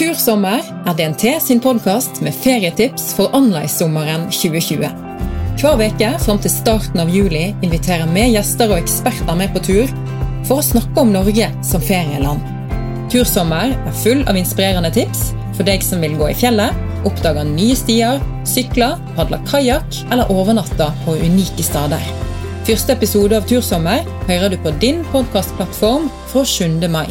Tursommer er DNT sin podkast med ferietips for annerledessommeren 2020. Hver uke fram til starten av juli inviterer vi gjester og eksperter med på tur for å snakke om Norge som ferieland. Tursommer er full av inspirerende tips for deg som vil gå i fjellet, oppdage nye stier, sykle, padle kajakk eller overnatte på unike steder. Første episode av Tursommer hører du på din podkastplattform fra 7. mai.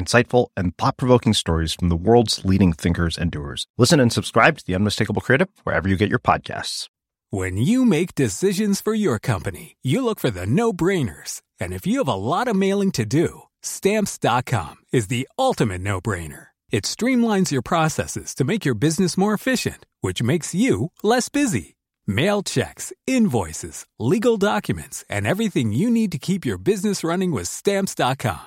insightful, and thought provoking stories from the world's leading thinkers and doers. Listen and subscribe to The Unmistakable Creative wherever you get your podcasts. When you make decisions for your company, you look for the no brainers. And if you have a lot of mailing to do, stamps.com is the ultimate no brainer. It streamlines your processes to make your business more efficient, which makes you less busy. Mail checks, invoices, legal documents, and everything you need to keep your business running with stamps.com.